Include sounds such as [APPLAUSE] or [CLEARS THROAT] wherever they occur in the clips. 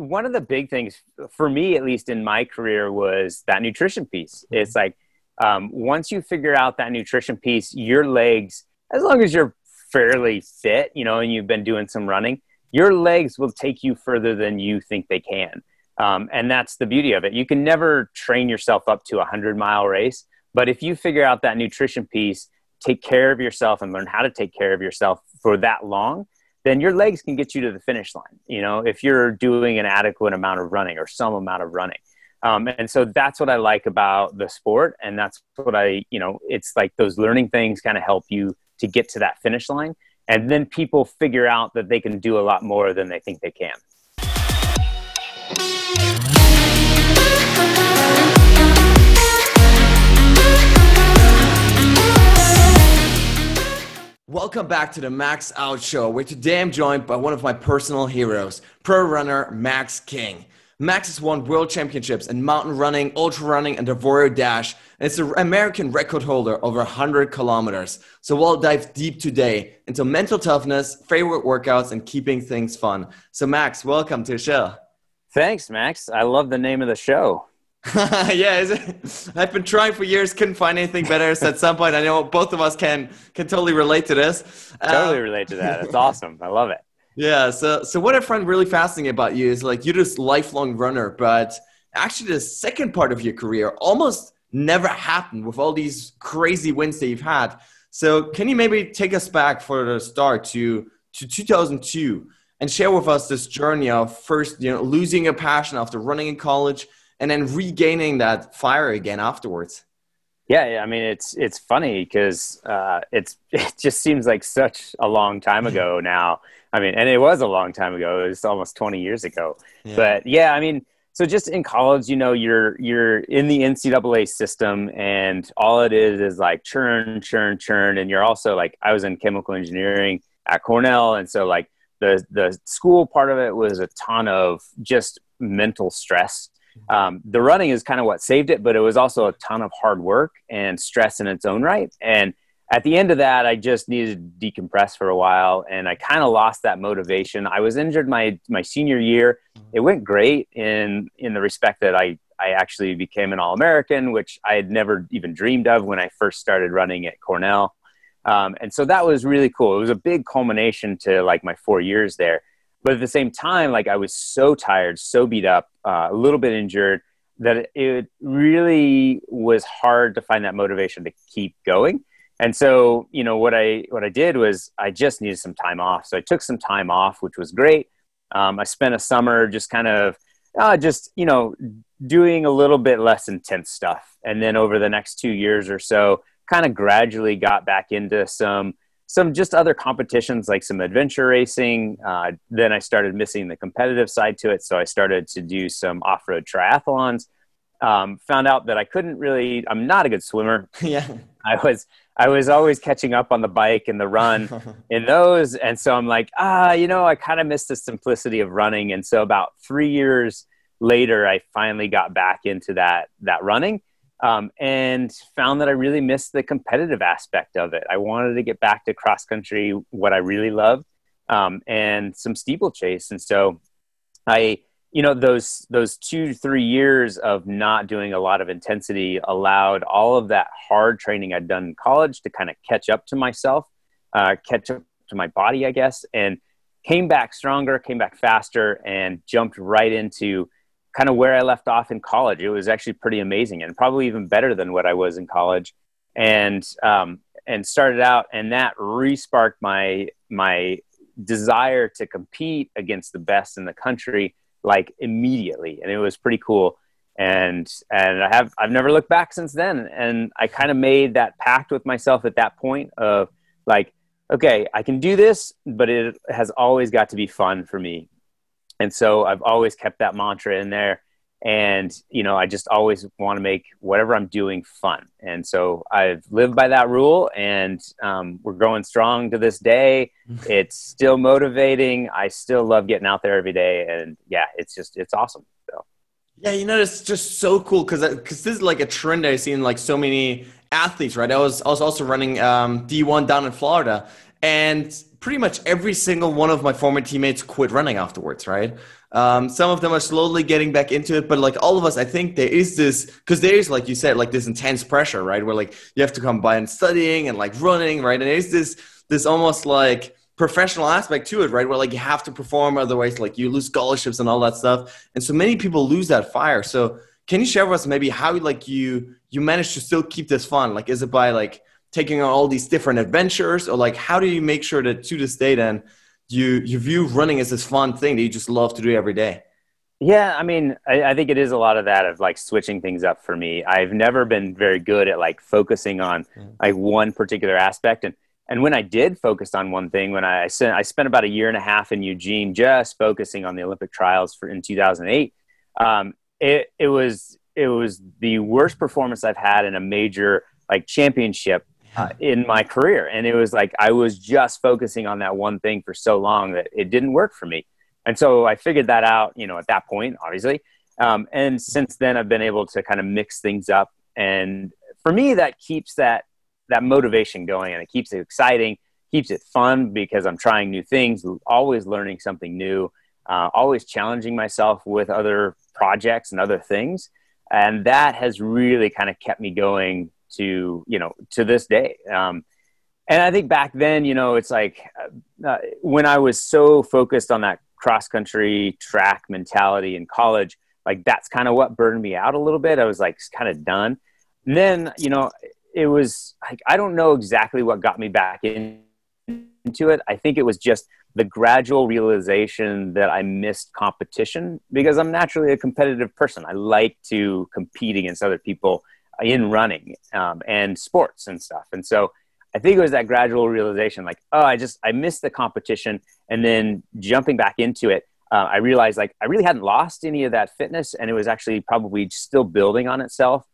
one of the big things for me, at least in my career, was that nutrition piece. Mm-hmm. It's like um, once you figure out that nutrition piece, your legs, as long as you're fairly fit, you know, and you've been doing some running, your legs will take you further than you think they can. Um, and that's the beauty of it. You can never train yourself up to a hundred mile race, but if you figure out that nutrition piece, take care of yourself and learn how to take care of yourself for that long, then your legs can get you to the finish line. You know, if you're doing an adequate amount of running or some amount of running. Um, and so that's what I like about the sport. And that's what I, you know, it's like those learning things kind of help you to get to that finish line. And then people figure out that they can do a lot more than they think they can. Welcome back to the Max Out Show, where today I'm joined by one of my personal heroes, pro runner Max King. Max has won world championships in mountain running, ultra running, and the Warrior Dash, and it's an American record holder over 100 kilometers. So we'll dive deep today into mental toughness, favorite workouts, and keeping things fun. So, Max, welcome to the show. Thanks, Max. I love the name of the show. [LAUGHS] yeah, I've been trying for years, couldn't find anything better. So at some point, I know both of us can can totally relate to this. Totally um, relate to that. It's awesome. I love it. Yeah. So so what I find really fascinating about you is like you're this lifelong runner, but actually the second part of your career almost never happened with all these crazy wins that you've had. So can you maybe take us back for the start to to 2002 and share with us this journey of first you know losing your passion after running in college and then regaining that fire again afterwards. Yeah, I mean it's it's funny because uh, it's [LAUGHS] it just seems like such a long time ago [LAUGHS] now. I mean, and it was a long time ago. It was almost twenty years ago. Yeah. But yeah, I mean, so just in college, you know, you're you're in the NCAA system, and all it is is like churn, churn, churn, and you're also like I was in chemical engineering at Cornell, and so like the the school part of it was a ton of just mental stress um, the running is kind of what saved it, but it was also a ton of hard work and stress in its own right. And at the end of that, I just needed to decompress for a while, and I kind of lost that motivation. I was injured my my senior year. Mm-hmm. It went great in in the respect that I I actually became an All American, which I had never even dreamed of when I first started running at Cornell. Um, and so that was really cool. It was a big culmination to like my four years there but at the same time like i was so tired so beat up uh, a little bit injured that it really was hard to find that motivation to keep going. And so you know what i what i did was i just needed some time off. So i took some time off which was great. Um, i spent a summer just kind of uh, just you know doing a little bit less intense stuff. And then over the next two years or so kind of gradually got back into some some just other competitions like some adventure racing. Uh, then I started missing the competitive side to it, so I started to do some off-road triathlons. Um, found out that I couldn't really. I'm not a good swimmer. [LAUGHS] [LAUGHS] yeah, I was. I was always catching up on the bike and the run [LAUGHS] in those, and so I'm like, ah, you know, I kind of missed the simplicity of running. And so about three years later, I finally got back into that that running um, and found that I really missed the competitive aspect of it. I wanted to get back to cross country, what I really loved, um, and some steeplechase. And so I, you know, those those two three years of not doing a lot of intensity allowed all of that hard training I'd done in college to kind of catch up to myself, uh, catch up to my body, I guess, and came back stronger, came back faster, and jumped right into kind of where I left off in college. It was actually pretty amazing and probably even better than what I was in college. And um, and started out, and that resparked my my desire to compete against the best in the country like immediately, and it was pretty cool. And and I have I've never looked back since then. And I kind of made that pact with myself at that point of like, okay, I can do this, but it has always got to be fun for me and so I've always kept that mantra in there. And, you know, I just always want to make whatever I'm doing fun. And so I've lived by that rule and um, we're growing strong to this day. [LAUGHS] it's still motivating. I still love getting out there every day. And yeah, it's just, it's awesome. So. Yeah, you know, it's just so cool because because this is like a trend I see in like so many athletes, right? I was I was also running um, D1 down in Florida, and pretty much every single one of my former teammates quit running afterwards, right? Um, some of them are slowly getting back into it, but like all of us, I think there is this because there is, like you said, like this intense pressure, right? Where like you have to combine studying and like running, right? And there's this this almost like professional aspect to it, right? Where like you have to perform, otherwise like you lose scholarships and all that stuff. And so many people lose that fire. So can you share with us maybe how like you you manage to still keep this fun? Like is it by like taking on all these different adventures or like how do you make sure that to this day then you you view running as this fun thing that you just love to do every day? Yeah, I mean, I, I, think it is a lot of that of like switching things up for me. I've never been very good at like focusing on mm. like one particular aspect, and and when I did focus on one thing, when I sent, I spent about a year and a half in Eugene just focusing on the Olympic trials for in 2008. Um, it it was it was the worst performance I've had in a major like championship in my career. And it was like I was just focusing on that one thing for so long that it didn't work for me. And so I figured that out, you know, at that point, obviously. Um, and since then, I've been able to kind of mix things up. And for me, that keeps that that motivation going, and it keeps it exciting, keeps it fun because I'm trying new things, always learning something new, uh, always challenging myself with other projects and other things. And that has really kind of kept me going to you know to this day. Um, and i think back then you know it's like uh, uh, when i was so focused on that cross country track mentality in college like that's kind of what burned me out a little bit. I was like kind of done. And then you know it was like i don't know exactly what got me back in, into it. I think it was just the gradual realization that i missed competition because i'm naturally a competitive person. I like to compete against other people in running um, and sports and stuff. And so I think it was that gradual realization, like, oh, I just I missed the competition, and then jumping back into it, uh, I realized like I really hadn't lost any of that fitness, and it was actually probably still building on itself.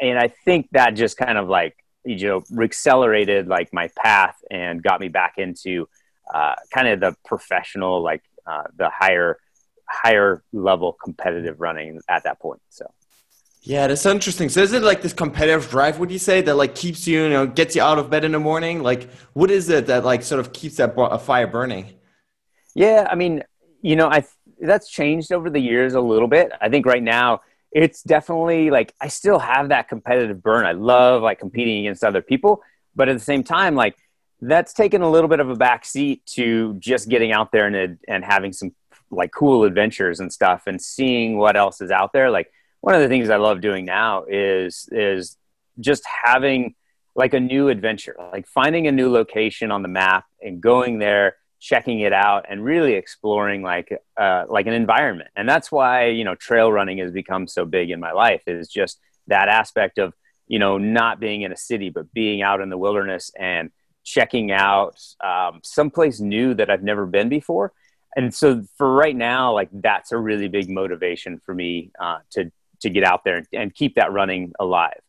And I think that just kind of like you know accelerated like my path and got me back into uh, kind of the professional, like uh, the higher higher level competitive running at that point. So. Yeah, that's interesting. So is it like this competitive drive, would you say, that like keeps you, you know, gets you out of bed in the morning? Like what is it that like sort of keeps that fire burning? Yeah, I mean, you know, I that's changed over the years a little bit. I think right now it's definitely like I still have that competitive burn. I love like competing against other people, but at the same time like that's taken a little bit of a backseat to just getting out there and and having some like cool adventures and stuff and seeing what else is out there like one of the things I love doing now is is just having like a new adventure, like finding a new location on the map and going there, checking it out, and really exploring like uh, like an environment. And that's why you know trail running has become so big in my life. Is just that aspect of you know not being in a city but being out in the wilderness and checking out um, someplace new that I've never been before. And so for right now, like that's a really big motivation for me uh, to to get out there and, keep that running alive.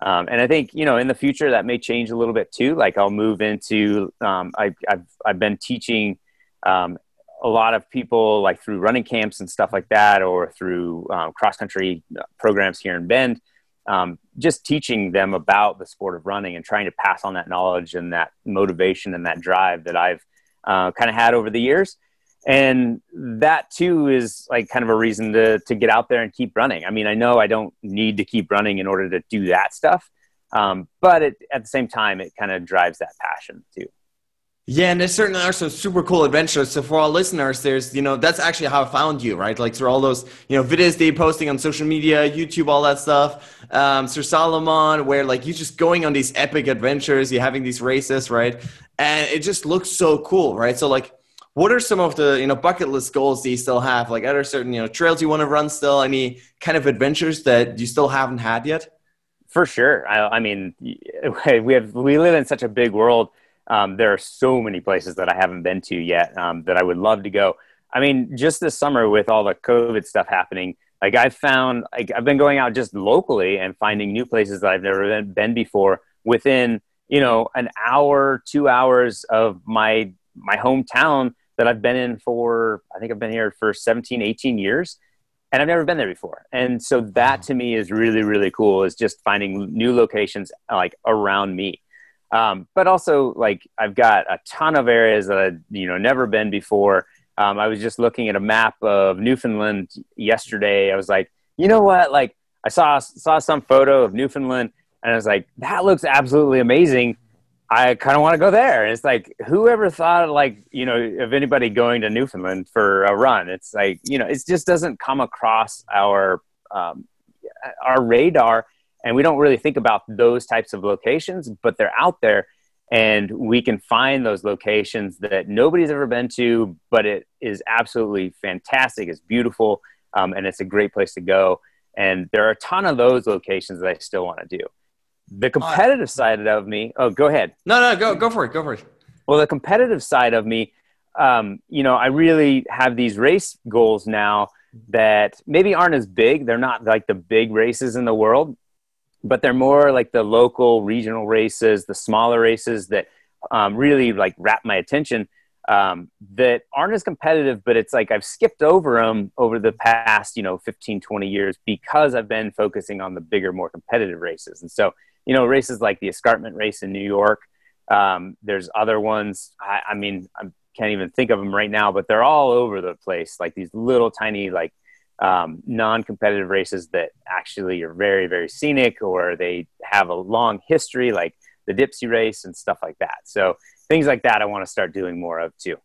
Um, and I think you know in the future that may change a little bit too. Like I'll move into um, I, have I've been teaching um, a lot of people like through running camps and stuff like that, or through um, cross country programs here in Bend. Um, just teaching them about the sport of running and trying to pass on that knowledge and that motivation and that drive that I've uh, kind of had over the years and that too is like kind of a reason to to get out there and keep running. I mean, I know I don't need to keep running in order to do that stuff, um, but it, at the same time, it kind of drives that passion too. Yeah, and there's certainly are some super cool adventures. So for our listeners, there's you know that's actually how I found you, right? Like through all those you know videos you're posting on social media, YouTube, all that stuff. Um, Sir Salomon, where like you're just going on these epic adventures, you're having these races, right? And it just looks so cool, right? So like what are some of the you know bucket list goals that you still have? Like, are there certain you know trails you want to run still? Any kind of adventures that you still haven't had yet? For sure. I, I mean, [LAUGHS] we have we live in such a big world. Um, there are so many places that I haven't been to yet um, that I would love to go. I mean, just this summer with all the COVID stuff happening, like I've found, like I've been going out just locally and finding new places that I've never been, before within, you know, an hour, two hours of my my hometown that I've been in for, I think I've been here for 17, 18 years, and I've never been there before. And so that to me is really, really cool is just finding new locations like around me. Um, but also like I've got a ton of areas that I've, you know, never been before. Um, I was just looking at a map of Newfoundland yesterday. I was like, you know what? Like, I saw saw some photo of Newfoundland, and I was like, that looks absolutely amazing. I kind of want to go there. And it's like, whoever thought like, you know, of anybody going to Newfoundland for a run? It's like, you know, it just doesn't come across our um, our radar, and we don't really think about those types of locations, but they're out there. And we can find those locations that nobody's ever been to but it is absolutely fantastic. It's beautiful um, and it's a great place to go. And there are a ton of those locations that i still want to do the competitive side of me oh go ahead. No no go go for it go for it. Well the competitive side of me um, you know i really have these race goals now that maybe aren't as big. They're not like the big races in the world but they're more like the local regional races, the smaller races that um, really like wrap my attention um, that aren't as competitive, but it's like I've skipped over them over the past, you know, 15, 20 years because I've been focusing on the bigger, more competitive races. And so, you know, races like the escarpment race in New York, um, there's other ones. I, I mean, I can't even think of them right now, but they're all over the place. Like these little tiny, like um, non-competitive races that actually are very very scenic or they have a long history like the Dipsea race and stuff like that so things like that i want to start doing more of too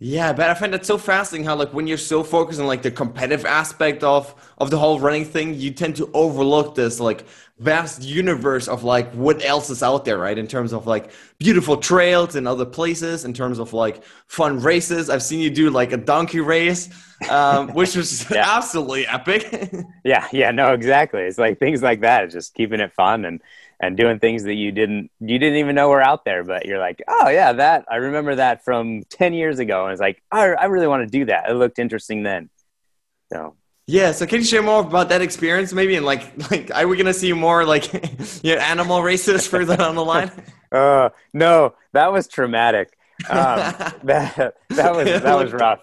yeah, but I find that so fascinating how like when you're so focused on like the competitive aspect of of the whole running thing, you tend to overlook this like vast universe of like what else is out there, right? In terms of like beautiful trails and other places, in terms of like fun races. I've seen you do like a donkey race, um, [LAUGHS] which was yeah. absolutely epic. [LAUGHS] yeah, yeah, no, exactly. It's like things like that, just keeping it fun and and doing things that you didn't you didn't even know were out there but you're like oh yeah that i remember that from 10 years ago. And it's like oh, i really want to do that. It looked interesting then. So. Yeah so can you share more about that experience maybe? And like [LAUGHS] like are we gonna see more like [LAUGHS] you know, animal races further down the line? [LAUGHS] Uh no that was traumatic. Um, that that was that was rough.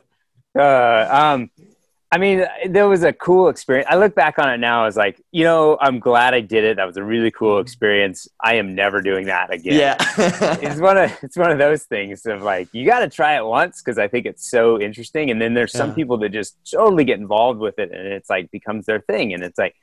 Uh, um I mean, there was a cool experience. I look back on it now as like, you know, I'm glad I did it. That was a really cool mm-hmm. experience. I am never doing that again. Yeah. [LAUGHS] it's one of it's one of those things of like you got to try it once because I think it's so interesting. And then there's some yeah. people that just totally get involved with it, and it's like becomes their thing. And it's like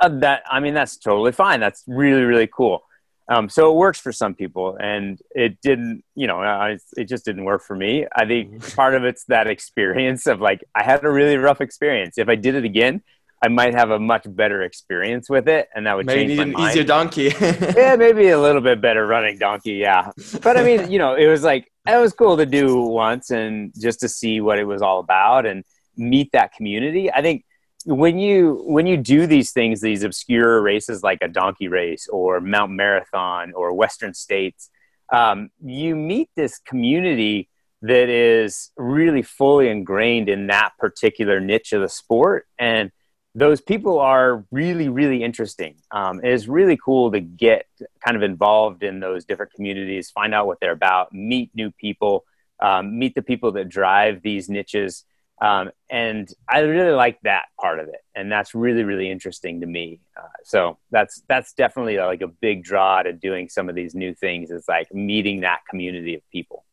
uh, that. I mean, that's totally fine. That's really really cool. Um, so it works for some people, and it didn't. You know, I, it just didn't work for me. I think mm-hmm. part of it's that experience of like I had a really rough experience. If I did it again, I might have a much better experience with it, and that would maybe change my an easier donkey. [LAUGHS] yeah, maybe a little bit better running donkey. Yeah, but I mean, you know, it was like it was cool to do once and just to see what it was all about and meet that community. I think when you when you do these things these obscure races like a donkey race or mount marathon or western states um, you meet this community that is really fully ingrained in that particular niche of the sport. And those people are really really interesting. Um, it is really cool to get kind of involved in those different communities find out what they're about meet new people um, meet the people that drive these niches um, and I really like that part of it, and that's really really interesting to me. Uh, so that's that's definitely like a big draw to doing some of these new things. Is like meeting that community of people.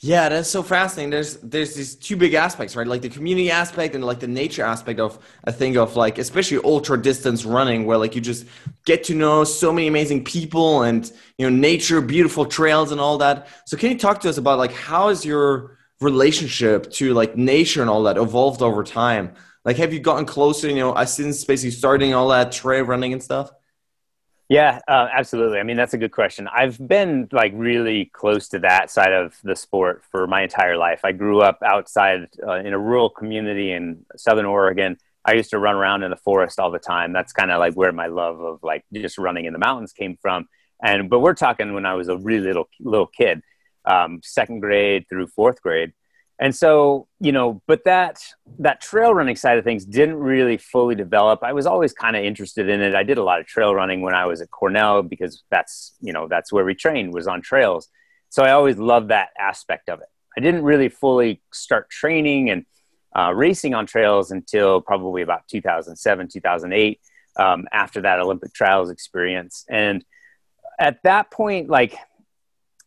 Yeah, that's so fascinating. There's there's these two big aspects, right? Like the community aspect and like the nature aspect of a thing of like especially ultra distance running where like you just get to know so many amazing people and you know nature, beautiful trails and all that. So can you talk to us about like how is your relationship to like nature and all that evolved over time? Like, have you gotten closer, you know, since basically starting all that trail running and stuff? Yeah, uh, absolutely. I mean, that's a good question. I've been like really close to that side of the sport for my entire life. I grew up outside uh, in a rural community in Southern Oregon. I used to run around in the forest all the time. That's kind of like where my love of like just running in the mountains came from. And but we're talking when I was a really little little kid um, second grade through fourth grade. And so, you know, but that that trail running side of things didn't really fully develop. I was always kind of interested in it. I did a lot of trail running when I was at Cornell because that's, you know, that's where we trained was on trails. So I always loved that aspect of it. I didn't really fully start training and uh, racing on trails until probably about 2007, 2008, um, after that Olympic trials experience. And at that point, like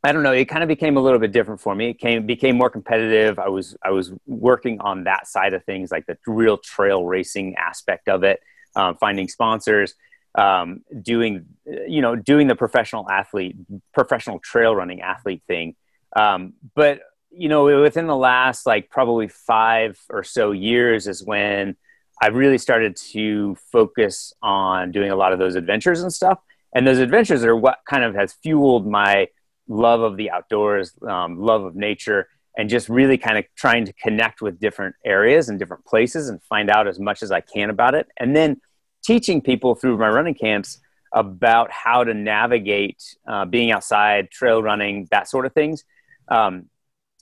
I don't know. It kind of became a little bit different for me. It came became more competitive. I was I was working on that side of things, like the real trail racing aspect of it, um, finding sponsors, um, doing you know doing the professional athlete, professional trail running athlete thing. Um, but you know, within the last like probably five or so years is when I really started to focus on doing a lot of those adventures and stuff. And those adventures are what kind of has fueled my love of the outdoors, um, love of nature, and just really kind of trying to connect with different areas and different places and find out as much as I can about it. And then teaching people through my running camps about how to navigate uh, being outside, trail running, that sort of things. Um,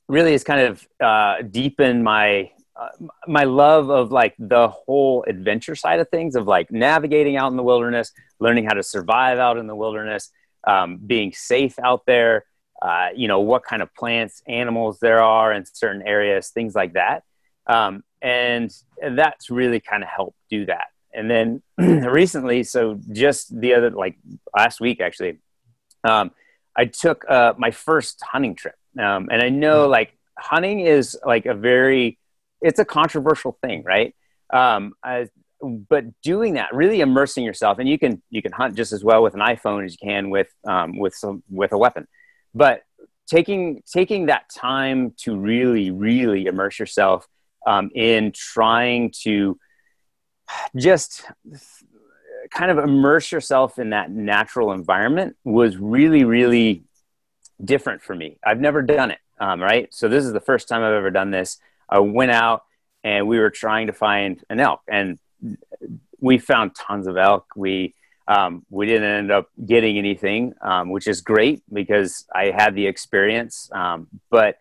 really has kind of uh, deepened my uh, my love of like the whole adventure side of things of like navigating out in the wilderness learning how to survive out in the wilderness um, being safe out there, uh, you know, what kind of plants, animals there are in certain areas, things like that. Um, and, that's really kind of helped do that. And then [CLEARS THROAT] recently, so just the other, like last week actually, um, I took uh, my first hunting trip. Um, and I know mm-hmm. like hunting is like a very, it's a controversial thing, right? Um, I, but doing that really immersing yourself and you can you can hunt just as well with an iphone as you can with um, with some with a weapon. But taking taking that time to really really immerse yourself um, in trying to just kind of immerse yourself in that natural environment was really really different for me. I've never done it um, right? So this is the first time i've ever done this. I went out and we were trying to find an elk and we found tons of elk. We um, we didn't end up getting anything, um, which is great because I had the experience. Um, but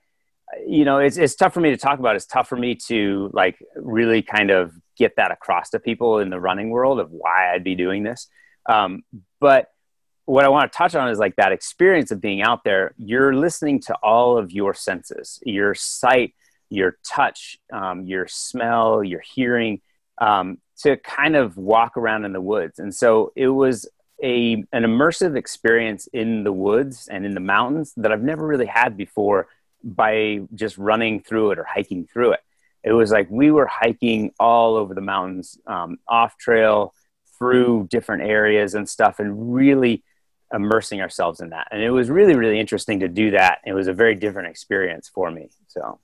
you know, it's it's tough for me to talk about. It's tough for me to like really kind of get that across to people in the running world of why I'd be doing this. Um, but what I want to touch on is like that experience of being out there. You're listening to all of your senses, your sight, your touch, um, your smell, your hearing um, to kind of walk around in the woods. And so it was a an immersive experience in the woods and in the mountains that I've never really had before by just running through it or hiking through it. It was like we were hiking all over the mountains, um, off trail, through different areas and stuff, and really immersing ourselves in that. And it was really, really interesting to do that. It was a very different experience for me. So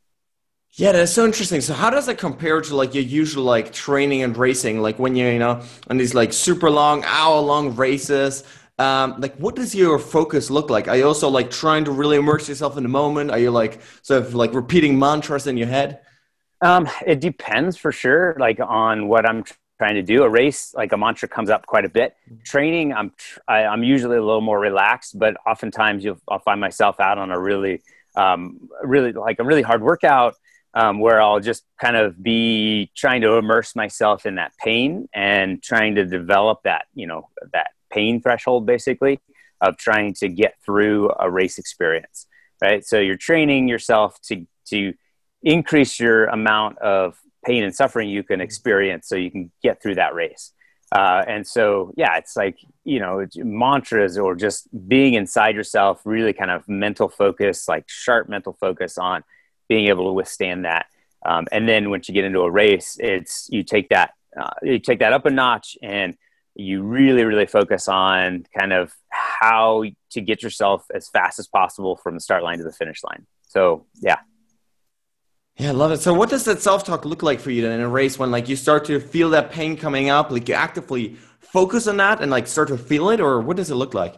yeah, that's so interesting. So how does that compare to like your usual like training and racing? Like when you're, you know, on these like super long, hour long races, um, like what does your focus look like? Are you also like trying to really immerse yourself in the moment? Are you like sort of like repeating mantras in your head? Um, it depends for sure, like on what I'm trying to do. A race, like a mantra comes up quite a bit. Training, I'm, tr- I, am usually a little more relaxed, but oftentimes you'll, I'll find myself out on a really, um, really like a really hard workout um, where I'll just kind of be trying to immerse myself in that pain and trying to develop that, you know, that pain threshold basically of trying to get through a race experience, right? So you're training yourself to, to increase your amount of pain and suffering you can experience so you can get through that race. Uh, and so, yeah, it's like, you know, mantras or just being inside yourself, really kind of mental focus, like sharp mental focus on being able to withstand that. Um, and then once you get into a race, it's you take that uh, you take that up a notch and you really really focus on kind of how to get yourself as fast as possible from the start line to the finish line. So yeah. Yeah, I love it. So what does that self-talk look like for you then in a race when like you start to feel that pain coming up, like you actively focus on that and like start to feel it or what does it look like?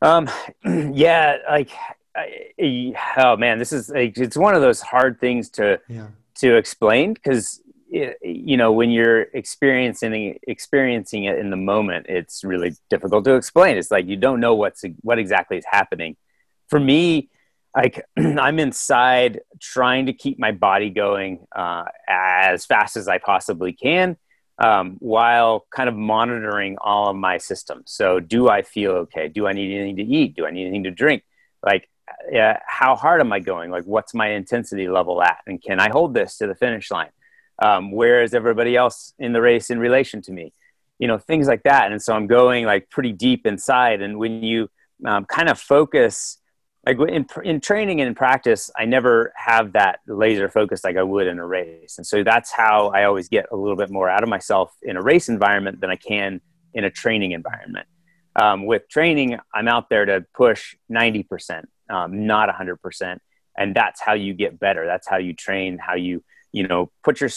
Um [CLEARS THROAT] yeah, like oh man, this is it's one of those hard things to yeah. to explain because you know when you're experiencing experiencing it in the moment, it's really difficult to explain. It's like you don't know what's what exactly is happening. For me, like [CLEARS THROAT] I'm inside trying to keep my body going uh, as fast as I possibly can. Um, while kind of monitoring all of my systems. So, do I feel okay? Do I need anything to eat? Do I need anything to drink? Like, uh, how hard am I going? Like, what's my intensity level at? And can I hold this to the finish line? Um, where is everybody else in the race in relation to me? You know, things like that. And so I'm going like pretty deep inside. And when you um, kind of focus, like in, in training and in practice, I never have that laser focus like I would in a race. And so that's how I always get a little bit more out of myself in a race environment than I can in a training environment. Um, with training, I'm out there to push 90%, um, not 100%. And that's how you get better. That's how you train, how you, you know, put your,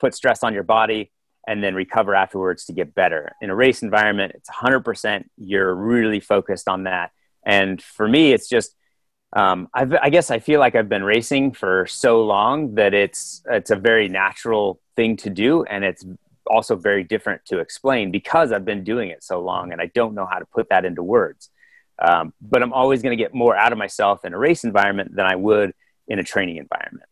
put stress on your body and then recover afterwards to get better. In a race environment, it's 100%. You're really focused on that. And for me, it's just, um, i guess I feel like I've been racing for so long that it's it's a very natural thing to do, and it's also very different to explain because I've been doing it so long, and I don't know how to put that into words. Um, but I'm always going to get more out of myself in a race environment than I would in a training environment.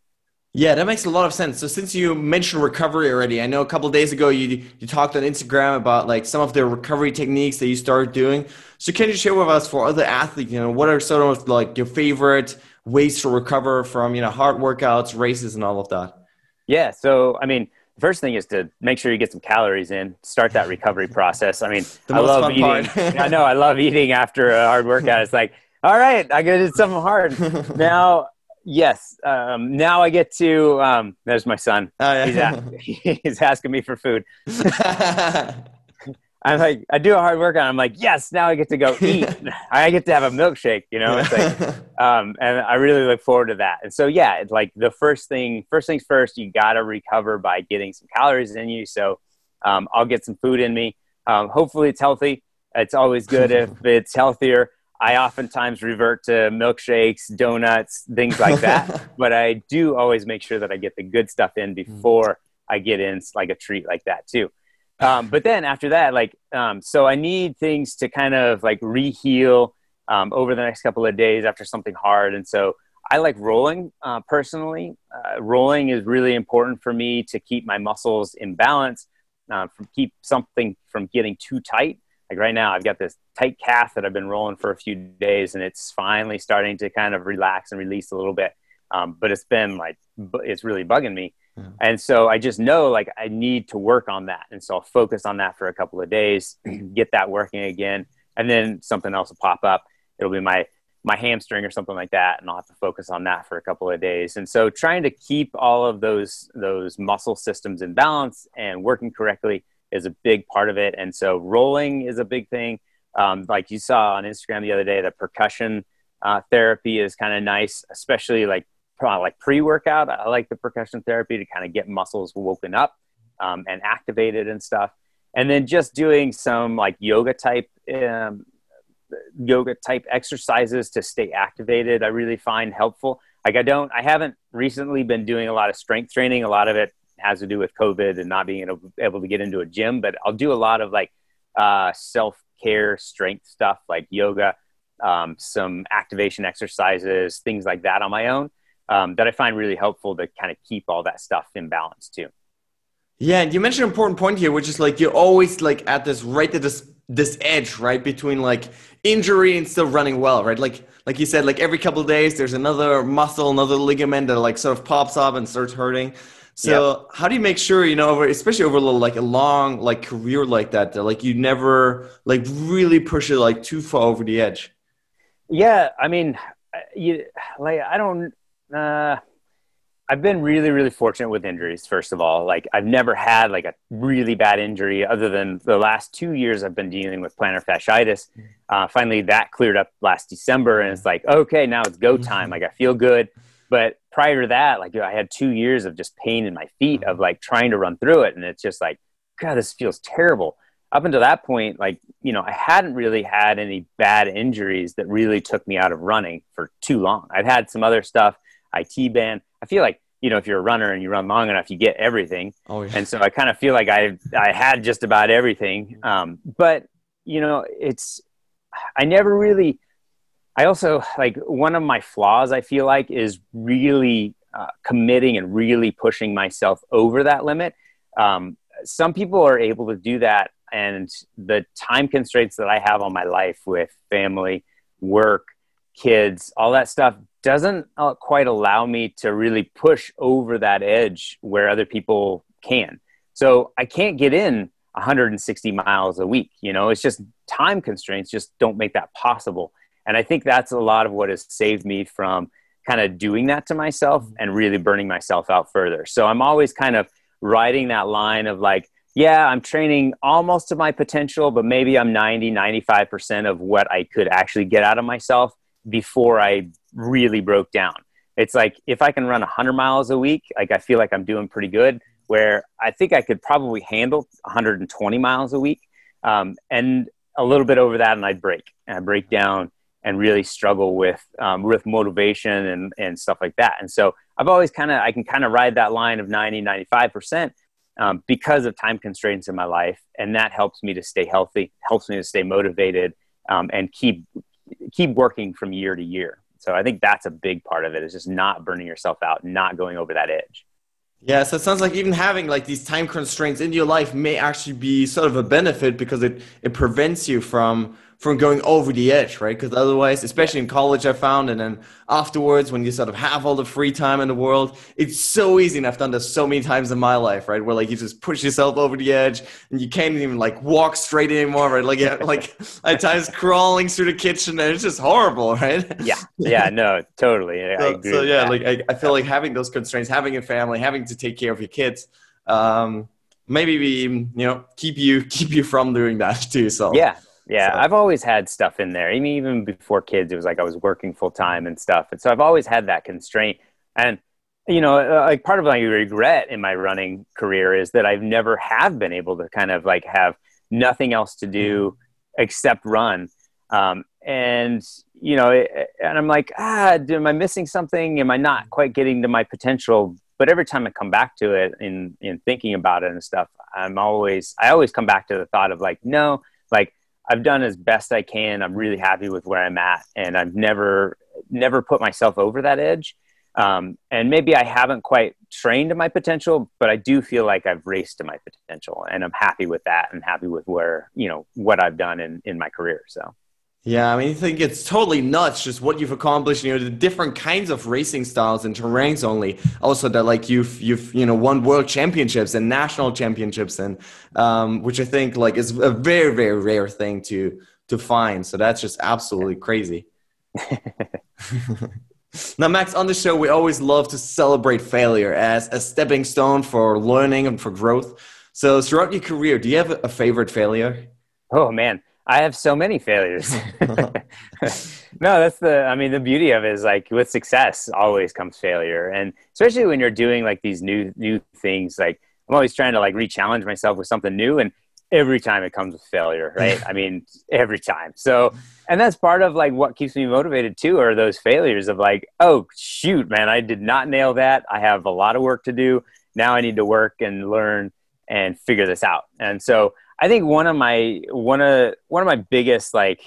Yeah, that makes a lot of sense. So since you mentioned recovery already, I know a couple days ago you you talked on Instagram about like some of the recovery techniques that you started doing. So can you share with us for other athletes, you know, what are sort of like your favorite ways to recover from, you know, hard workouts, races and all of that? Yeah, so I mean, first thing is to make sure you get some calories in, start that recovery process. I mean, I love eating. [LAUGHS] I know I love eating after a hard workout. It's like, all right, I got to do something hard. [LAUGHS] now Yes. Um, now I get to. Um, there's my son. Oh, yeah. he's, [LAUGHS] he's, asking me for food. I'm like, I do a hard workout. I'm like, yes. Now I get to go [LAUGHS] eat. I get to have a milkshake. You know, it's like, [LAUGHS] um, and I really look forward to that. And so, yeah, it's like the first thing. First things first. You got to recover by getting some calories in you. So, um, I'll get some food in me. Um, hopefully, it's healthy. It's always good if [LAUGHS] it's healthier. I oftentimes revert to milkshakes, donuts, things like that. but I do always make sure that I get the good stuff in mm. before I get in like a treat like that too. Um, but then after that, like, um, so I need things to kind of like reheal um, over the next couple of days after something hard. And so I like rolling uh, personally. Uh, rolling is really important for me to keep my muscles in balance, uh, from keep something from getting too tight like right now i've got this tight calf that i've been rolling for a few days and it's finally starting to kind of relax and release a little bit um, but it's been like it's really bugging me and so i just know like i need to work on that and so i'll focus on that for a couple of days [CLEARS THROAT] get that working again and then something else will pop up it'll be my my hamstring or something like that and i'll have to focus on that for a couple of days and so trying to keep all of those those muscle systems in balance and working correctly is a big part of it. And so rolling is a big thing. Um, like you saw on Instagram the other day, the percussion uh, therapy is kind of nice, especially like like pre-workout. I like the percussion therapy to kind of get muscles woken up um, and activated and stuff. And then just doing some like yoga type um, yoga type exercises to stay activated. I really find helpful. Like I don't, I haven't recently been doing a lot of strength training. A lot of it has to do with COVID and not being able, able to get into a gym, but I'll do a lot of like uh, self care, strength stuff like yoga, um, some activation exercises, things like that on my own um, that I find really helpful to kind of keep all that stuff in balance too. Yeah, and you mentioned an important point here, which is like you're always like at this right at this this edge, right, between like injury and still running well, right? Like like you said, like every couple of days there's another muscle, another ligament that like sort of pops up and starts hurting. So yep. how do you make sure you know, especially over a little, like a long like career like that, that like you never like really push it like too far over the edge? Yeah, I mean, you like I don't. Uh, I've been really, really fortunate with injuries. First of all, like I've never had like a really bad injury, other than the last two years I've been dealing with plantar fasciitis. Mm-hmm. Uh, finally, that cleared up last December, and it's like, okay, now it's go mm-hmm. time. Like I feel good. But prior to that, like I had two years of just pain in my feet of like trying to run through it. And it's just like, God, this feels terrible. Up until that point, like, you know, I hadn't really had any bad injuries that really took me out of running for too long. I've had some other stuff, IT band. I feel like, you know, if you're a runner and you run long enough, you get everything. Oh, yeah. And so I kind of feel like I, I had just about everything. Um, but, you know, it's, I never really, I also like one of my flaws, I feel like, is really uh, committing and really pushing myself over that limit. Um, some people are able to do that, and the time constraints that I have on my life with family, work, kids, all that stuff doesn't uh, quite allow me to really push over that edge where other people can. So I can't get in 160 miles a week. You know, it's just time constraints just don't make that possible And I think that's a lot of what has saved me from kind of doing that to myself and really burning myself out further. So I'm always kind of riding that line of like, yeah, I'm training almost to my potential, but maybe I'm 90, 95% of what I could actually get out of myself before I really broke down. It's like if I can run 100 miles a week, like I feel like I'm doing pretty good. Where I think I could probably handle 120 miles a week, um, and a little bit over that, and I'd break and I break down and really struggle with um, with motivation and and stuff like that. And so I've always kind of I can kind of ride that line of 90, 95 percent um, because of time constraints in my life, and that helps me to stay healthy, helps me to stay motivated, um, and keep keep working from year to year. So I think that's a big part of it is just not burning yourself out, not going over that edge. Yeah, so it sounds like even having like these time constraints in your life may actually be sort of a benefit because it it prevents you from from going over the edge, right? Because otherwise, especially in college, I found, and then afterwards, when you sort of have all the free time in the world, it's so easy. And I've done this so many times in my life, right? Where like you just push yourself over the edge and you can't even like walk straight anymore, right? Like, yeah, like [LAUGHS] at times crawling through the kitchen and it's just horrible, right? Yeah. Yeah. No, totally. so, so yeah, like I, I feel like having those constraints, having a family, having to take care of your kids, um, maybe we, you know, keep you, keep you from doing that [LAUGHS] too. So yeah, yeah, so. I've always had stuff in there. I mean, even before kids, it was like I was working full time and stuff, and so I've always had that constraint. And you know, uh, like part of my regret in my running career is that I've never have been able to kind of like have nothing else to do mm-hmm. except run. Um, and you know, and I'm like, ah, am I missing something? Am I not quite getting to my potential? But every time I come back to it in in thinking about it and stuff, I'm always I always come back to the thought of like, no, like I've done as best I can. I'm really happy with where I'm at, and I've never never put myself over that edge. Um, and maybe I haven't quite trained to my potential, but I do feel like I've raced to my potential, and I'm happy with that, and happy with where you know what I've done in in my career. So. Yeah, I mean, I think it's totally nuts just what you've accomplished. You know, the different kinds of racing styles and terrains. Only also that like you've you've you know won world championships and national championships, and um, which I think like is a very very rare thing to to find. So that's just absolutely crazy. [LAUGHS] now, Max, on the show, we always love to celebrate failure as a stepping stone for learning and for growth. So, throughout your career, do you have a favorite failure? Oh man, I have so many failures. [LAUGHS] [LAUGHS] no, that's the, I mean, the beauty of it is like with success always comes failure. And especially when you're doing like these new, new things, like I'm always trying to like re-challenge myself with something new. And every time it comes with failure, [LAUGHS] right? I mean, every time. So, and that's part of like what keeps me motivated too, are those failures of like, oh, shoot, man, I did not nail that. I have a lot of work to do. Now I need to work and learn and figure this out. And so, I think one of my one of one of my biggest like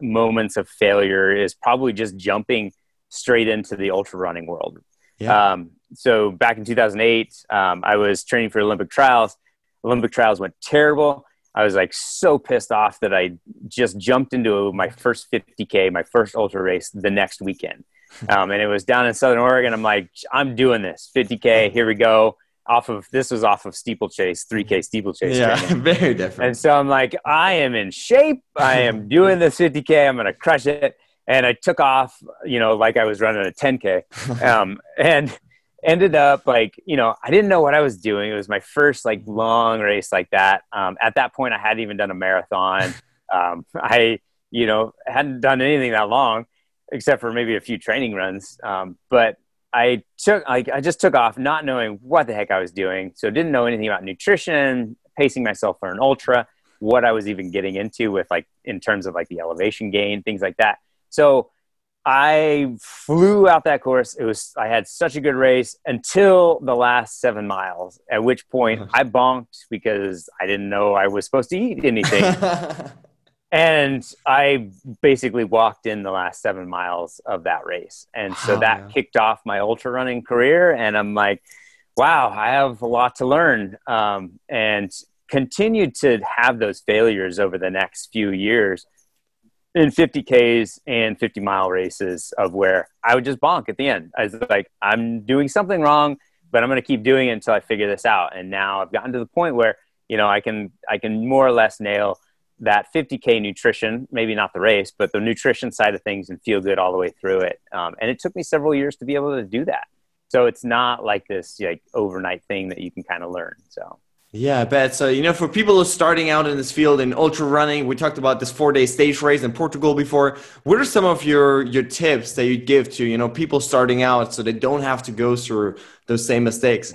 moments of failure is probably just jumping straight into the ultra running world. Yeah. Um, so back in 2008, um, I was training for Olympic trials. Olympic trials went terrible. I was like so pissed off that I just jumped into my first 50k, my first ultra race the next weekend, [LAUGHS] um, and it was down in Southern Oregon. I'm like, I'm doing this 50k. Here we go off of this was off of steeplechase 3k steeplechase yeah training. [LAUGHS] very different. And so i'm like i am in shape. I am [LAUGHS] doing this 50k i'm gonna crush it. And i took off you know like i was running a 10k [LAUGHS] um, and ended up like you know i didn't know what i was doing. It was my first like long race like that. Um, at that point i hadn't even done a marathon. Um, i you know hadn't done anything that long except for maybe a few training runs. Um, but I took like I just took off not knowing what the heck I was doing. So didn't know anything about nutrition, pacing myself for an ultra, what I was even getting into with like in terms of like the elevation gain, things like that. So I flew out that course. It was I had such a good race until the last 7 miles, at which point. [LAUGHS] I bonked because I didn't know I was supposed to eat anything. [LAUGHS] and I basically walked in the last seven miles of that race. And so wow, that kicked off my ultra running career. And I'm like, wow, I have a lot to learn. Um, and continued to have those failures over the next few years in 50Ks and 50 mile races of where I would just bonk at the end. I was like, I'm doing something wrong, but I'm going to keep doing it until I figure this out. And now I've gotten to the point where, you know, I can, I can more or less nail that 50k nutrition, maybe not the race, but the nutrition side of things, and feel good all the way through it. Um, and it took me several years to be able to do that. So it's not like this like overnight thing that you can kind of learn. So. Yeah, I bet. So, you know, for people who are starting out in this field in ultra running, we talked about this four day stage race in Portugal before. What are some of your, your tips that you'd give to, you know, people starting out so they don't have to go through those same mistakes?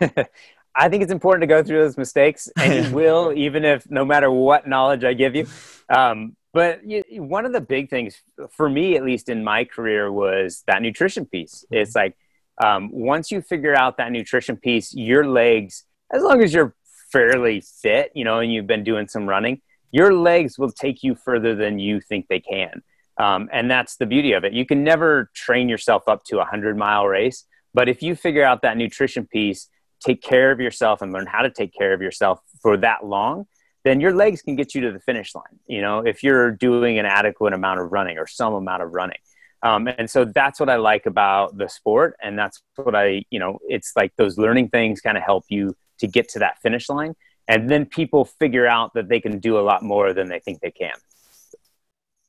[LAUGHS] I think it's important to go through those mistakes, and you [LAUGHS] will, even if no matter what knowledge I give you. Um, but you, one of the big things for me, at least in my career, was that nutrition piece. It's like um, once you figure out that nutrition piece, your legs, as long as you're fairly fit, you know, and you've been doing some running, your legs will take you further than you think they can. Um, and that's the beauty of it. You can never train yourself up to a hundred mile race, but if you figure out that nutrition piece, take care of yourself and learn how to take care of yourself for that long, then your legs can get you to the finish line. You know, if you're doing an adequate amount of running or some amount of running. Um, and so that's what I like about the sport. And that's what I, you know, it's like those learning things kind of help you to get to that finish line. And then people figure out that they can do a lot more than they think they can.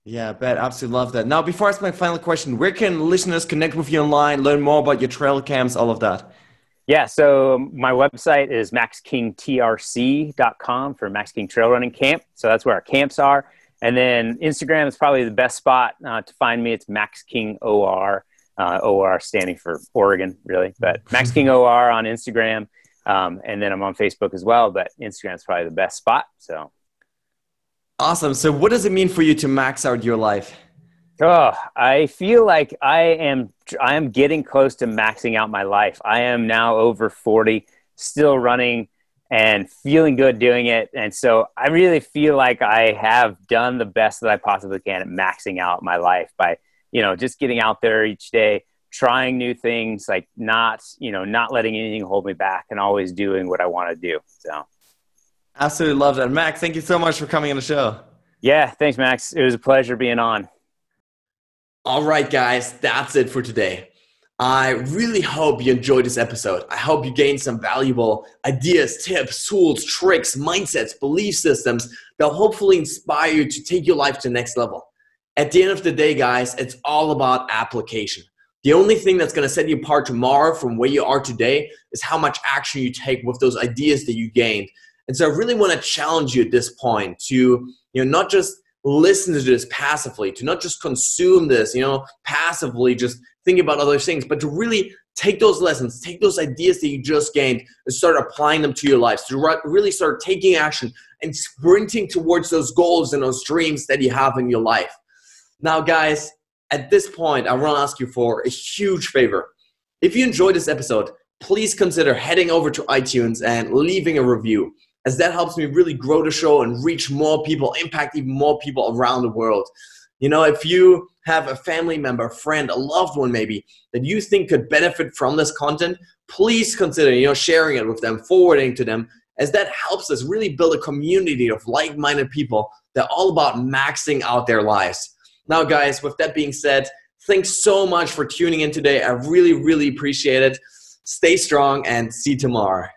Yeah, bet. Absolutely love that. Now, before I ask my final question, where can listeners connect with you online, learn more about your trail camps, all of that? Yeah, so my website is maxkingtrc.com for Max King Trail Running Camp. So that's where our camps are. And then Instagram is probably the best spot uh, to find me. It's Max King OR, uh, OR standing for Oregon, really, but [LAUGHS] Max King OR on Instagram. Um, and then I'm on Facebook as well, but Instagram is probably the best spot. So awesome. So, what does it mean for you to max out your life? Oh, I feel like I am I am getting close to maxing out my life. I am now over 40, still running and feeling good doing it. And so I really feel like I have done the best that I possibly can at maxing out my life by, you know, just getting out there each day, trying new things, like not, you know, not letting anything hold me back and always doing what I want to do. So absolutely love that. Max, thank you so much for coming on the show. Yeah, thanks, Max. It was a pleasure being on. All right, guys, that's it for today. I really hope you enjoyed this episode. I hope you gained some valuable ideas, tips, tools, tricks, mindsets, belief systems that will hopefully inspire you to take your life to the next level. At the end of the day, guys, it's all about application. The only thing that's going to set you apart tomorrow from where you are today is how much action you take with those ideas that you gained. And so I really want to challenge you at this point to, you know, not just listen to this passively, to not just consume this, you know, passively just thinking about other things, but to really take those lessons, take those ideas that you just gained and start applying them to your lives, to really start taking action and sprinting towards those goals and those dreams that you have in your life. Now, guys, at this point, I want to ask you for a huge favor. If you enjoyed this episode, please consider heading over to iTunes and leaving a review, as that helps me really grow the show and reach more people, impact even more people around the world. You know, if you have a family member, a friend, a loved one maybe that you think could benefit from this content, please consider, you know, sharing it with them, forwarding to them, as that helps us really build a community of like-minded people that are all about maxing out their lives. Now, guys, with that being said, thanks so much for tuning in today. I really, really appreciate it. Stay strong and see you tomorrow.